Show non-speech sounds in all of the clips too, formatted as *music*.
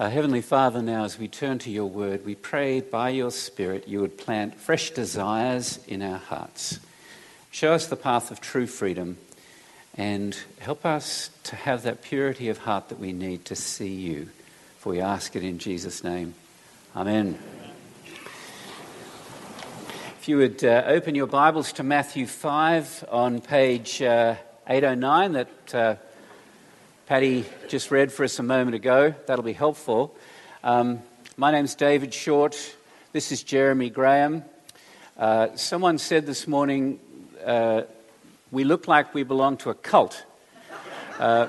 Our Heavenly Father, now as we turn to your word, we pray by your Spirit you would plant fresh desires in our hearts. Show us the path of true freedom and help us to have that purity of heart that we need to see you. For we ask it in Jesus' name. Amen. If you would uh, open your Bibles to Matthew 5 on page uh, 809 that uh, Patty just read for us a moment ago, that'll be helpful. Um, my name's David Short. This is Jeremy Graham. Uh, someone said this morning uh, we look like we belong to a cult. Uh,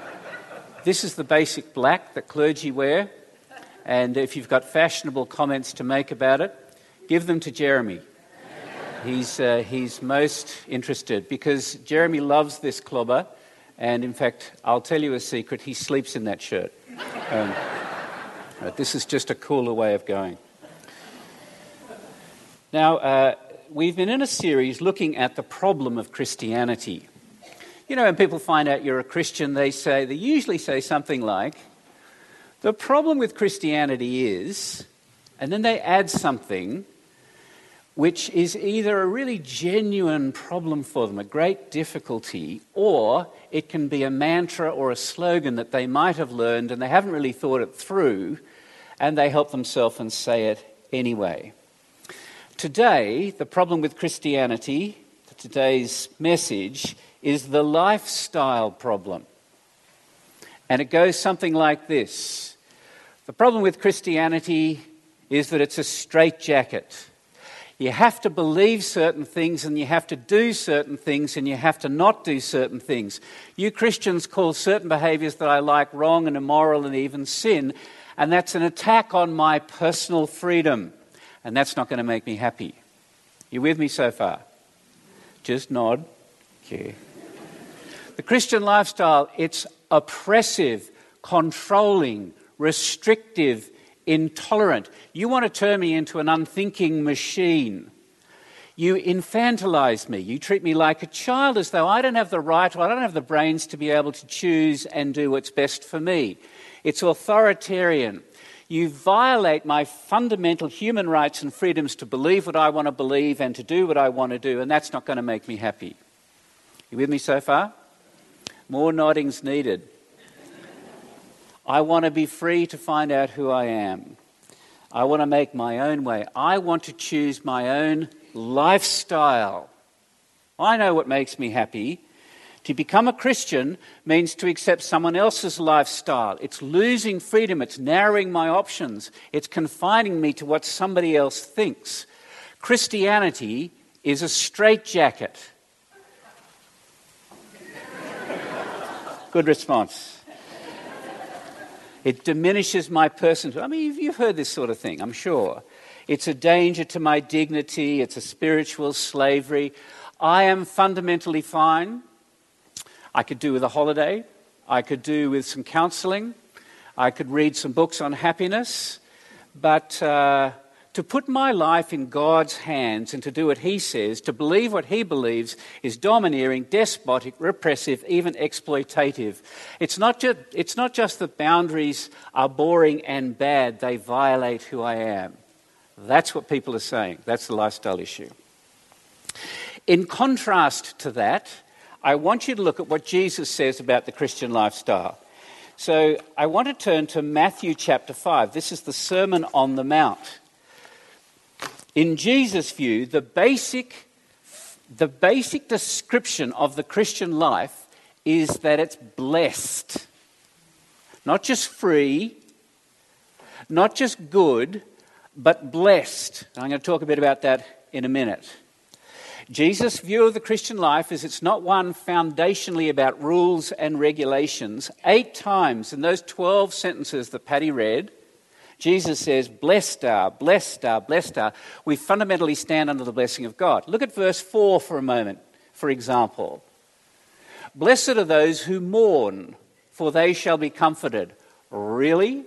this is the basic black that clergy wear, and if you've got fashionable comments to make about it, give them to Jeremy. He's, uh, he's most interested because Jeremy loves this clobber, and in fact, I'll tell you a secret he sleeps in that shirt. Um, this is just a cooler way of going. Now, uh, we've been in a series looking at the problem of Christianity. You know, when people find out you're a Christian, they say, they usually say something like, the problem with Christianity is, and then they add something which is either a really genuine problem for them, a great difficulty, or it can be a mantra or a slogan that they might have learned and they haven't really thought it through, and they help themselves and say it anyway. Today, the problem with Christianity, today's message, is the lifestyle problem. And it goes something like this The problem with Christianity is that it's a straitjacket. You have to believe certain things and you have to do certain things and you have to not do certain things. You Christians call certain behaviors that I like wrong and immoral and even sin, and that's an attack on my personal freedom and that's not going to make me happy. You with me so far? Just nod. Okay. The Christian lifestyle, it's oppressive, controlling, restrictive, intolerant. You want to turn me into an unthinking machine. You infantilize me. You treat me like a child as though I don't have the right or I don't have the brains to be able to choose and do what's best for me. It's authoritarian. You violate my fundamental human rights and freedoms to believe what I want to believe and to do what I want to do, and that's not going to make me happy. You with me so far? More noddings needed. I want to be free to find out who I am. I want to make my own way. I want to choose my own lifestyle. I know what makes me happy, to become a Christian means to accept someone else's lifestyle. It's losing freedom, it's narrowing my options, it's confining me to what somebody else thinks. Christianity is a straitjacket. Good response. It diminishes my personhood. I mean, you've heard this sort of thing, I'm sure. It's a danger to my dignity, it's a spiritual slavery. I am fundamentally fine I could do with a holiday. I could do with some counseling. I could read some books on happiness. But uh, to put my life in God's hands and to do what He says, to believe what He believes, is domineering, despotic, repressive, even exploitative. It's not, just, it's not just that boundaries are boring and bad, they violate who I am. That's what people are saying. That's the lifestyle issue. In contrast to that, I want you to look at what Jesus says about the Christian lifestyle. So I want to turn to Matthew chapter 5. This is the Sermon on the Mount. In Jesus' view, the basic, the basic description of the Christian life is that it's blessed. Not just free, not just good, but blessed. And I'm going to talk a bit about that in a minute. Jesus' view of the Christian life is it's not one foundationally about rules and regulations. Eight times in those 12 sentences that Patty read, Jesus says, Blessed are, blessed are, blessed are. We fundamentally stand under the blessing of God. Look at verse 4 for a moment, for example. Blessed are those who mourn, for they shall be comforted. Really?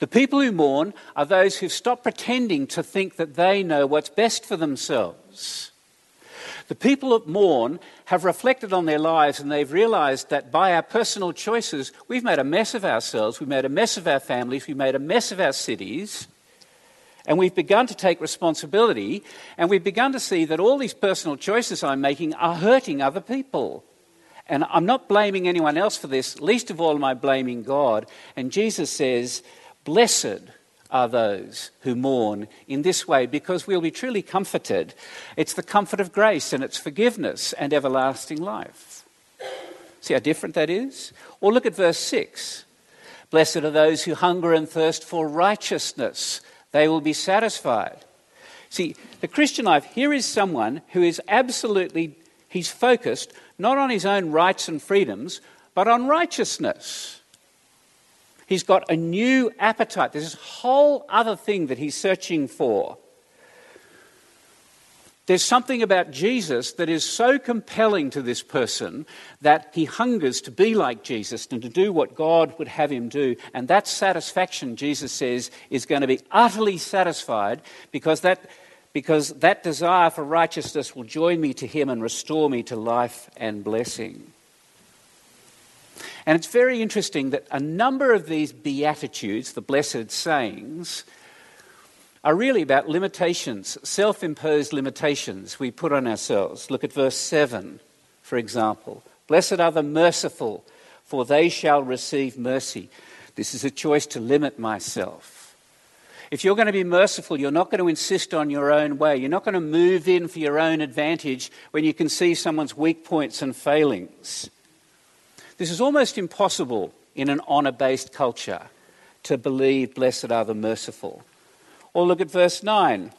The people who mourn are those who've stopped pretending to think that they know what's best for themselves. The people that mourn have reflected on their lives and they've realized that by our personal choices, we've made a mess of ourselves, we've made a mess of our families, we've made a mess of our cities. And we've begun to take responsibility, and we've begun to see that all these personal choices I'm making are hurting other people. And I'm not blaming anyone else for this, least of all am I blaming God. And Jesus says, Blessed are those who mourn in this way because we'll be truly comforted. It's the comfort of grace and it's forgiveness and everlasting life. See how different that is? Or look at verse 6. Blessed are those who hunger and thirst for righteousness, they will be satisfied. See, the Christian life, here is someone who is absolutely, he's focused not on his own rights and freedoms, but on righteousness. He's got a new appetite. There's this whole other thing that he's searching for. There's something about Jesus that is so compelling to this person that he hungers to be like Jesus and to do what God would have him do. And that satisfaction, Jesus says, is going to be utterly satisfied because that, because that desire for righteousness will join me to him and restore me to life and blessing. And it's very interesting that a number of these beatitudes, the blessed sayings, are really about limitations, self imposed limitations we put on ourselves. Look at verse 7, for example. Blessed are the merciful, for they shall receive mercy. This is a choice to limit myself. If you're going to be merciful, you're not going to insist on your own way. You're not going to move in for your own advantage when you can see someone's weak points and failings. This is almost impossible in an honour based culture to believe, blessed are the merciful. Or look at verse 9.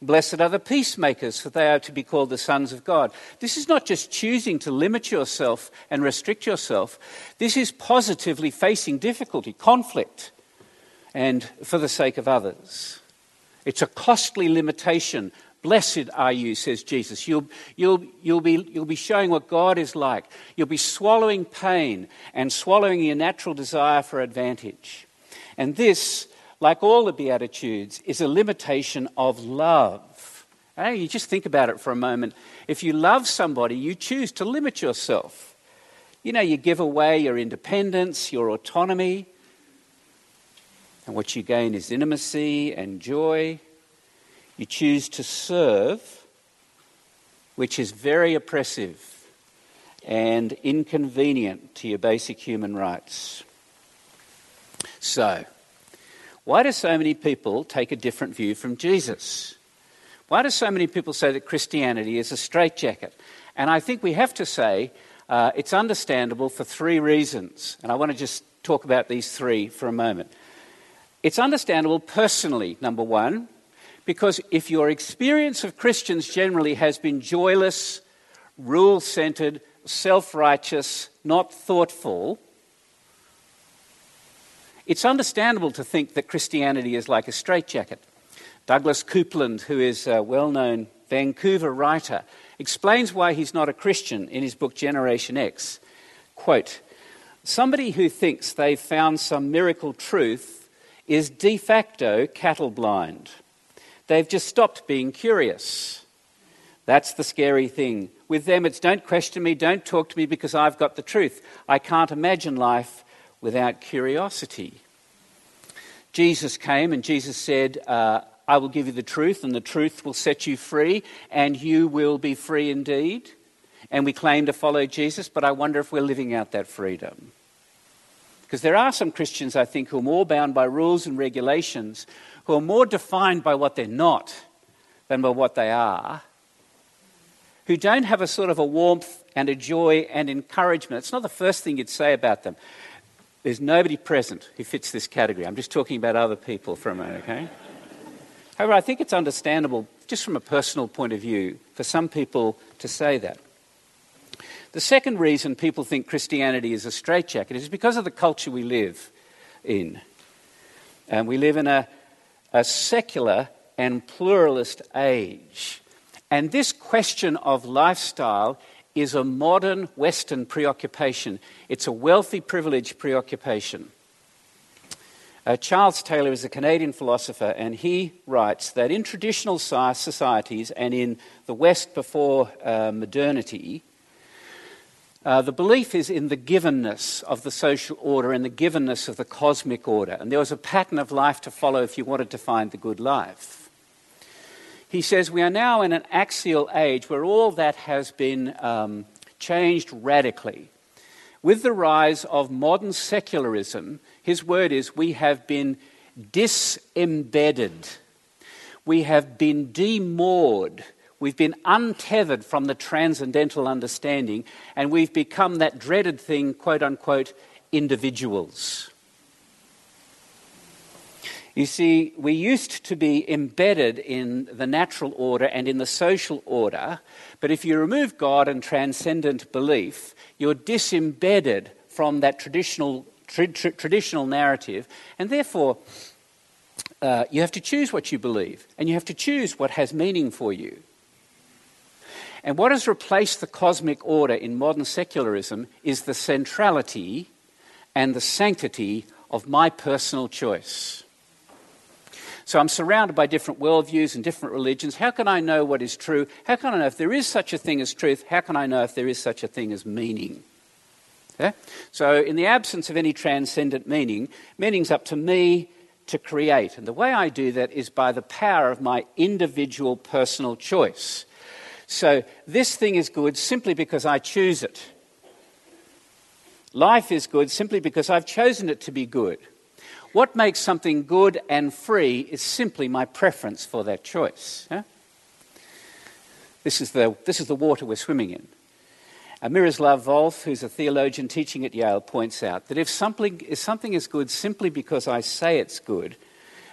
Blessed are the peacemakers, for they are to be called the sons of God. This is not just choosing to limit yourself and restrict yourself. This is positively facing difficulty, conflict, and for the sake of others. It's a costly limitation Blessed are you, says Jesus. You'll, you'll, you'll, be, you'll be showing what God is like. You'll be swallowing pain and swallowing your natural desire for advantage. And this, like all the Beatitudes, is a limitation of love. Hey, you just think about it for a moment. If you love somebody, you choose to limit yourself. You know, you give away your independence, your autonomy, and what you gain is intimacy and joy. You choose to serve, which is very oppressive and inconvenient to your basic human rights. So, why do so many people take a different view from Jesus? Why do so many people say that Christianity is a straitjacket? And I think we have to say uh, it's understandable for three reasons. And I want to just talk about these three for a moment. It's understandable personally, number one, because if your experience of Christians generally has been joyless, rule centered, self righteous, not thoughtful, it's understandable to think that Christianity is like a straitjacket. Douglas Coupland, who is a well known Vancouver writer, explains why he's not a Christian in his book Generation X. Quote Somebody who thinks they've found some miracle truth is de facto cattle blind. They've just stopped being curious. That's the scary thing. With them, it's don't question me, don't talk to me because I've got the truth. I can't imagine life without curiosity. Jesus came and Jesus said, uh, I will give you the truth, and the truth will set you free, and you will be free indeed. And we claim to follow Jesus, but I wonder if we're living out that freedom. Because there are some Christians, I think, who are more bound by rules and regulations who are more defined by what they're not than by what they are, who don't have a sort of a warmth and a joy and encouragement. It's not the first thing you'd say about them. There's nobody present who fits this category. I'm just talking about other people for a moment, okay? However, I think it's understandable, just from a personal point of view, for some people to say that. The second reason people think Christianity is a straitjacket is because of the culture we live in. And we live in a a secular and pluralist age. And this question of lifestyle is a modern Western preoccupation. It's a wealthy, privileged preoccupation. Uh, Charles Taylor is a Canadian philosopher, and he writes that in traditional societies and in the West before uh, modernity, uh, the belief is in the givenness of the social order and the givenness of the cosmic order. And there was a pattern of life to follow if you wanted to find the good life. He says, We are now in an axial age where all that has been um, changed radically. With the rise of modern secularism, his word is, we have been disembedded. We have been demoored We've been untethered from the transcendental understanding, and we've become that dreaded thing, quote unquote, individuals. You see, we used to be embedded in the natural order and in the social order, but if you remove God and transcendent belief, you're disembedded from that traditional, tra- tra- traditional narrative, and therefore uh, you have to choose what you believe, and you have to choose what has meaning for you. And what has replaced the cosmic order in modern secularism is the centrality and the sanctity of my personal choice. So I'm surrounded by different worldviews and different religions. How can I know what is true? How can I know if there is such a thing as truth? How can I know if there is such a thing as meaning? Okay? So, in the absence of any transcendent meaning, meaning's up to me to create. And the way I do that is by the power of my individual personal choice. So this thing is good simply because I choose it. Life is good simply because I've chosen it to be good. What makes something good and free is simply my preference for that choice. This, is the, this is the water we're swimming in. Uh, Miroslav who's a theologian teaching at Yale, points out that if something, if something is good simply because I say it's good,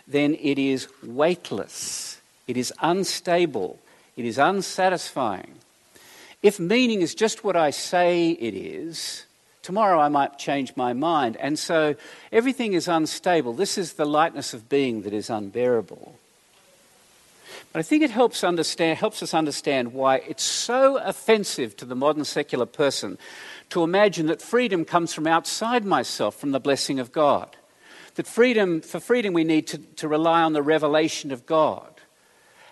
then it is weightless, it is unstable, it is unsatisfying. If meaning is just what I say it is, tomorrow I might change my mind. And so everything is unstable. This is the lightness of being that is unbearable. But I think it helps, understand, helps us understand why it's so offensive to the modern secular person to imagine that freedom comes from outside myself, from the blessing of God. That freedom, for freedom, we need to, to rely on the revelation of God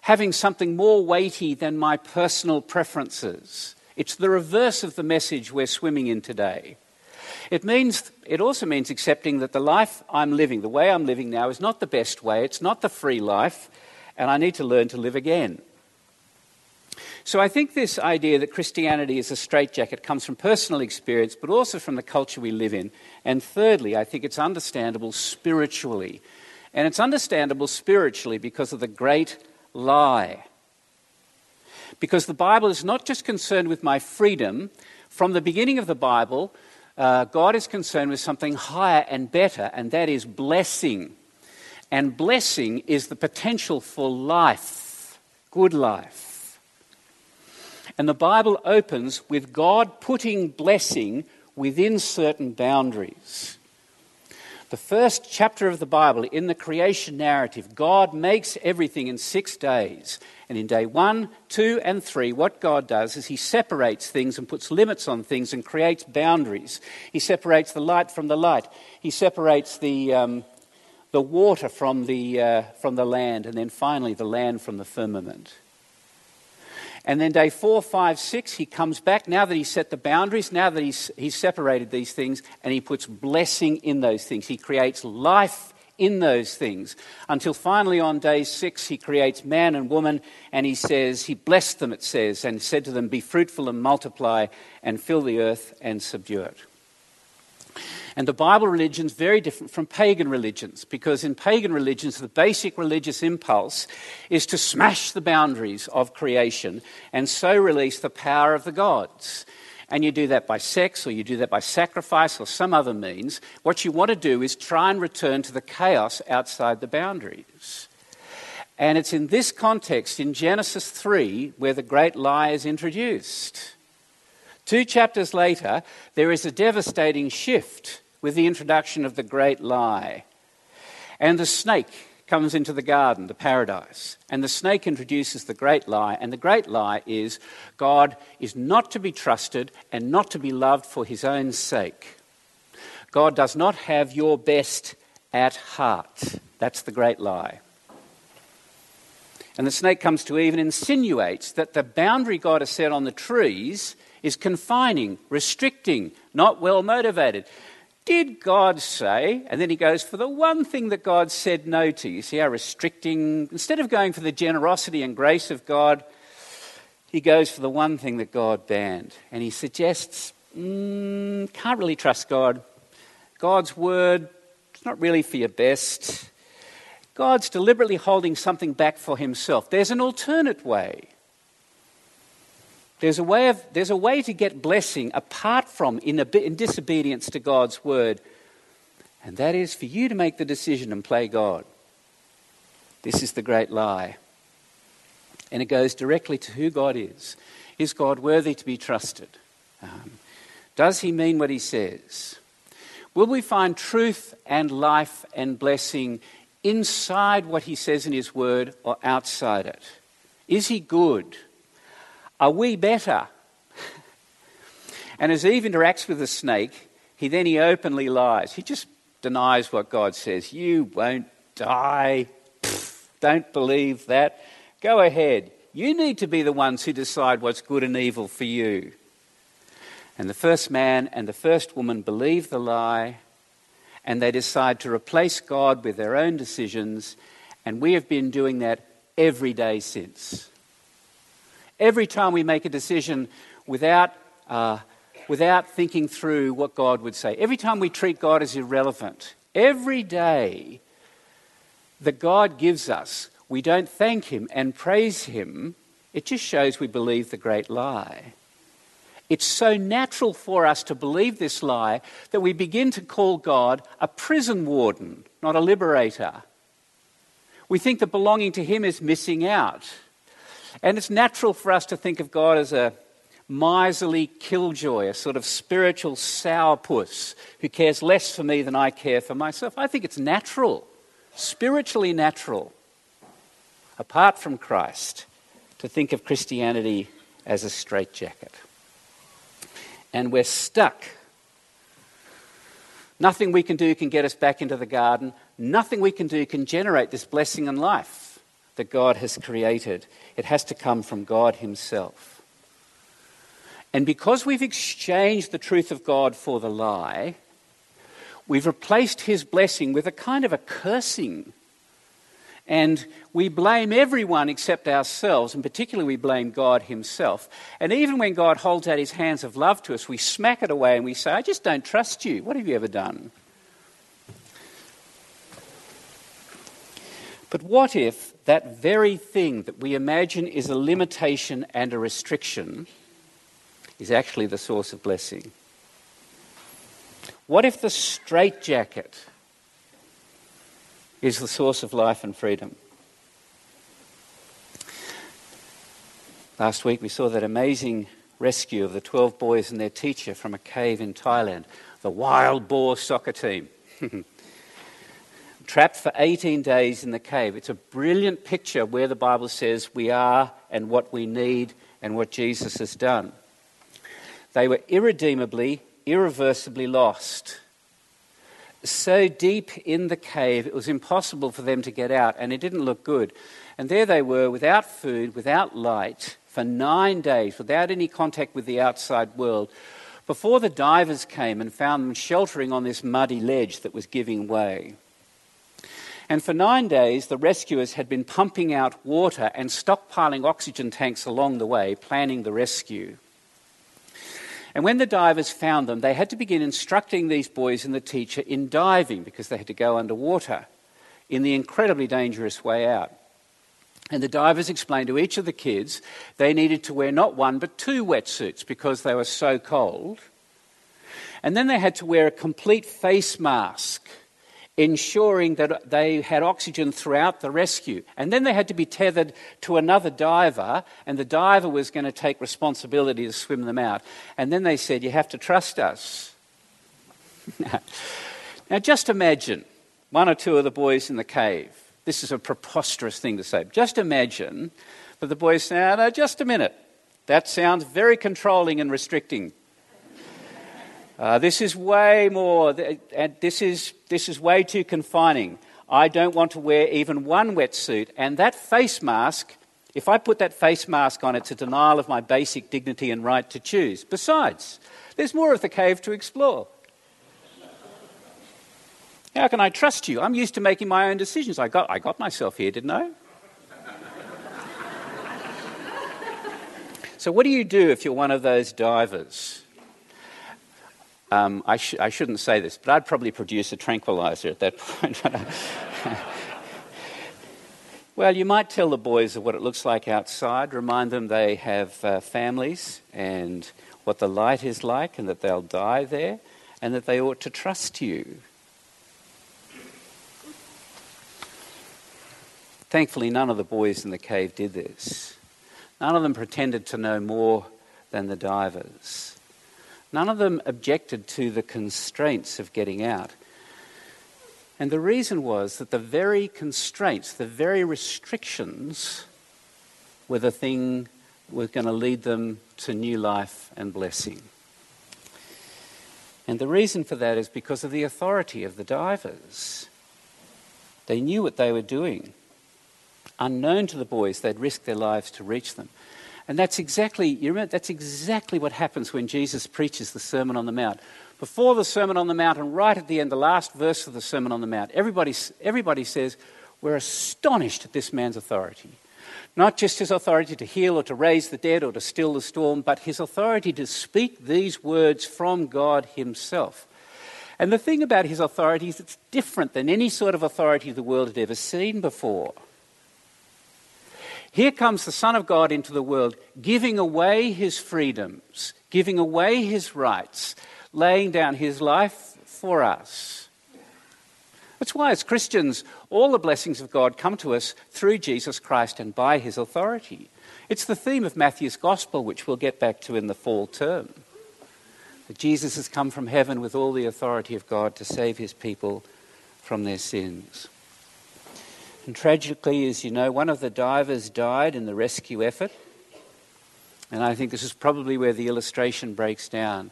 having something more weighty than my personal preferences. It's the reverse of the message we're swimming in today. It means it also means accepting that the life I'm living, the way I'm living now is not the best way, it's not the free life, and I need to learn to live again. So I think this idea that Christianity is a straitjacket comes from personal experience, but also from the culture we live in. And thirdly, I think it's understandable spiritually. And it's understandable spiritually because of the great lie. Because the Bible is not just concerned with my freedom. From the beginning of the Bible, uh, God is concerned with something higher and better, and that is blessing. And blessing is the potential for life, good life. And the Bible opens with God putting blessing within certain boundaries. The first chapter of the Bible, in the creation narrative, God makes everything in six days. And in day one, two, and three, what God does is He separates things and puts limits on things and creates boundaries. He separates the light from the light, He separates the, um, the water from the, uh, from the land, and then finally the land from the firmament. And then day four, five, six, he comes back now that he's set the boundaries, now that he's, he's separated these things, and he puts blessing in those things. He creates life in those things. Until finally on day six, he creates man and woman, and he says, He blessed them, it says, and said to them, Be fruitful and multiply, and fill the earth and subdue it. And the Bible religion is very different from pagan religions because in pagan religions, the basic religious impulse is to smash the boundaries of creation and so release the power of the gods. And you do that by sex or you do that by sacrifice or some other means. What you want to do is try and return to the chaos outside the boundaries. And it's in this context, in Genesis 3, where the great lie is introduced. Two chapters later, there is a devastating shift with the introduction of the great lie. And the snake comes into the garden, the paradise. And the snake introduces the great lie. And the great lie is God is not to be trusted and not to be loved for his own sake. God does not have your best at heart. That's the great lie. And the snake comes to Eve and insinuates that the boundary God has set on the trees is confining, restricting, not well motivated. Did God say? And then he goes for the one thing that God said no to. You see how restricting, instead of going for the generosity and grace of God, he goes for the one thing that God banned. And he suggests, mm, can't really trust God. God's word, it's not really for your best. God's deliberately holding something back for himself. There's an alternate way. There's a way, of, there's a way to get blessing apart from in, in disobedience to God's word, and that is for you to make the decision and play God. This is the great lie. And it goes directly to who God is. Is God worthy to be trusted? Um, does he mean what he says? Will we find truth and life and blessing inside what he says in his word or outside it? Is he good? Are we better? and as Eve interacts with the snake, he then he openly lies. He just denies what God says. You won't die. Pfft, don't believe that. Go ahead. You need to be the ones who decide what's good and evil for you. And the first man and the first woman believe the lie and they decide to replace God with their own decisions. And we have been doing that every day since. Every time we make a decision without, uh, without thinking through what God would say, every time we treat God as irrelevant, every day that God gives us, we don't thank Him and praise Him, it just shows we believe the great lie. It's so natural for us to believe this lie that we begin to call God a prison warden, not a liberator. We think that belonging to Him is missing out. And it's natural for us to think of God as a miserly killjoy, a sort of spiritual sourpuss who cares less for me than I care for myself. I think it's natural, spiritually natural, apart from Christ, to think of Christianity as a straitjacket. And we're stuck. Nothing we can do can get us back into the garden. Nothing we can do can generate this blessing and life that God has created. It has to come from God Himself. And because we've exchanged the truth of God for the lie, we've replaced His blessing with a kind of a cursing. And we blame everyone except ourselves, and particularly we blame God Himself. And even when God holds out His hands of love to us, we smack it away and we say, I just don't trust you. What have you ever done? But what if that very thing that we imagine is a limitation and a restriction is actually the source of blessing? What if the straitjacket is the source of life and freedom? Last week we saw that amazing rescue of the 12 boys and their teacher from a cave in Thailand, the wild boar soccer team. *laughs* trapped for 18 days in the cave. It's a brilliant picture where the Bible says we are and what we need and what Jesus has done. They were irredeemably, irreversibly lost. So deep in the cave, it was impossible for them to get out, and it didn't look good. And there they were, without food, without light, for nine days, without any contact with the outside world, before the divers came and found them sheltering on this muddy ledge that was giving way. And for nine days, the rescuers had been pumping out water and stockpiling oxygen tanks along the way, planning the rescue. And when the divers found them, they had to begin instructing these boys and the teacher in diving because they had to go underwater in the incredibly dangerous way out. And the divers explained to each of the kids they needed to wear not one but two wetsuits because they were so cold. And then they had to wear a complete face mask ensuring that they had oxygen throughout the rescue. And then they had to be tethered to another diver, and the diver was going to take responsibility to swim them out. And then they said, You have to trust us. *laughs* now, just imagine one or two of the boys in the cave. This is a preposterous thing to say. Just imagine, but the boys say, no, no, just a minute. That sounds very controlling and restricting. Uh, this is way more, and this is, this is way too confining. I don't want to wear even one wetsuit. And that face mask, if I put that face mask on, it's a denial of my basic dignity and right to choose. Besides, there's more of the cave to explore. How can I trust you? I'm used to making my own decisions. I got, I got myself here, didn't I? *laughs* so, what do you do if you're one of those divers? Um, I, sh- I, shouldn't say this, but I'd probably produce a tranquilizer at that *laughs* point. well, you might tell the boys of what it looks like outside, remind them they have uh, families and what the light is like, and that they'll die there, and that they ought to trust you. Thankfully, none of the boys in the cave did this. None of them pretended to know more than the divers. None of them objected to the constraints of getting out. And the reason was that the very constraints, the very restrictions, were the thing was going to lead them to new life and blessing. And the reason for that is because of the authority of the divers. They knew what they were doing. Unknown to the boys, they'd risk their lives to reach them. And that's exactly, you remember, that's exactly what happens when Jesus preaches the Sermon on the Mount. Before the Sermon on the Mount, and right at the end, the last verse of the Sermon on the Mount, everybody, everybody says, We're astonished at this man's authority. Not just his authority to heal or to raise the dead or to still the storm, but his authority to speak these words from God Himself. And the thing about his authority is it's different than any sort of authority the world had ever seen before. Here comes the Son of God into the world, giving away his freedoms, giving away his rights, laying down his life for us. That's why, as Christians, all the blessings of God come to us through Jesus Christ and by his authority. It's the theme of Matthew's Gospel, which we'll get back to in the fall term. That Jesus has come from heaven with all the authority of God to save his people from their sins. And tragically, as you know, one of the divers died in the rescue effort. And I think this is probably where the illustration breaks down.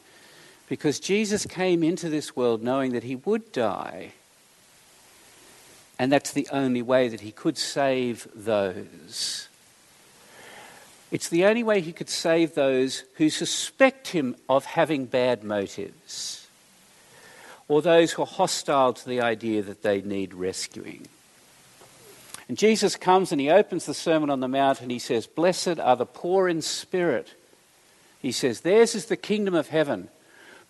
Because Jesus came into this world knowing that he would die. And that's the only way that he could save those. It's the only way he could save those who suspect him of having bad motives, or those who are hostile to the idea that they need rescuing. And Jesus comes and he opens the Sermon on the Mount and he says, Blessed are the poor in spirit. He says, Theirs is the kingdom of heaven.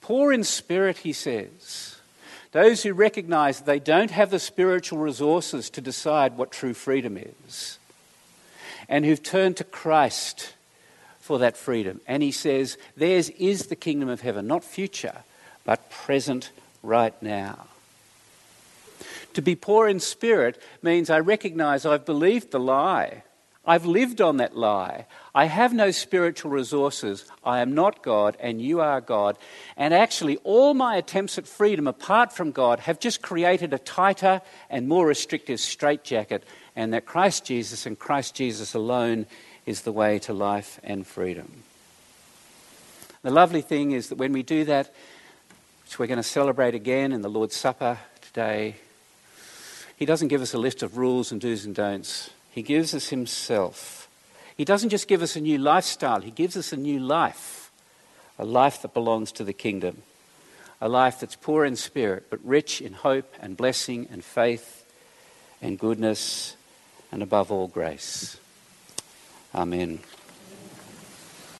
Poor in spirit, he says. Those who recognize that they don't have the spiritual resources to decide what true freedom is. And who've turned to Christ for that freedom. And he says, Theirs is the kingdom of heaven, not future, but present right now. To be poor in spirit means I recognize I've believed the lie. I've lived on that lie. I have no spiritual resources. I am not God, and you are God. And actually, all my attempts at freedom apart from God have just created a tighter and more restrictive straitjacket, and that Christ Jesus and Christ Jesus alone is the way to life and freedom. The lovely thing is that when we do that, which we're going to celebrate again in the Lord's Supper today, he doesn't give us a list of rules and do's and don'ts. He gives us Himself. He doesn't just give us a new lifestyle, He gives us a new life, a life that belongs to the kingdom, a life that's poor in spirit, but rich in hope and blessing and faith and goodness and above all grace. Amen.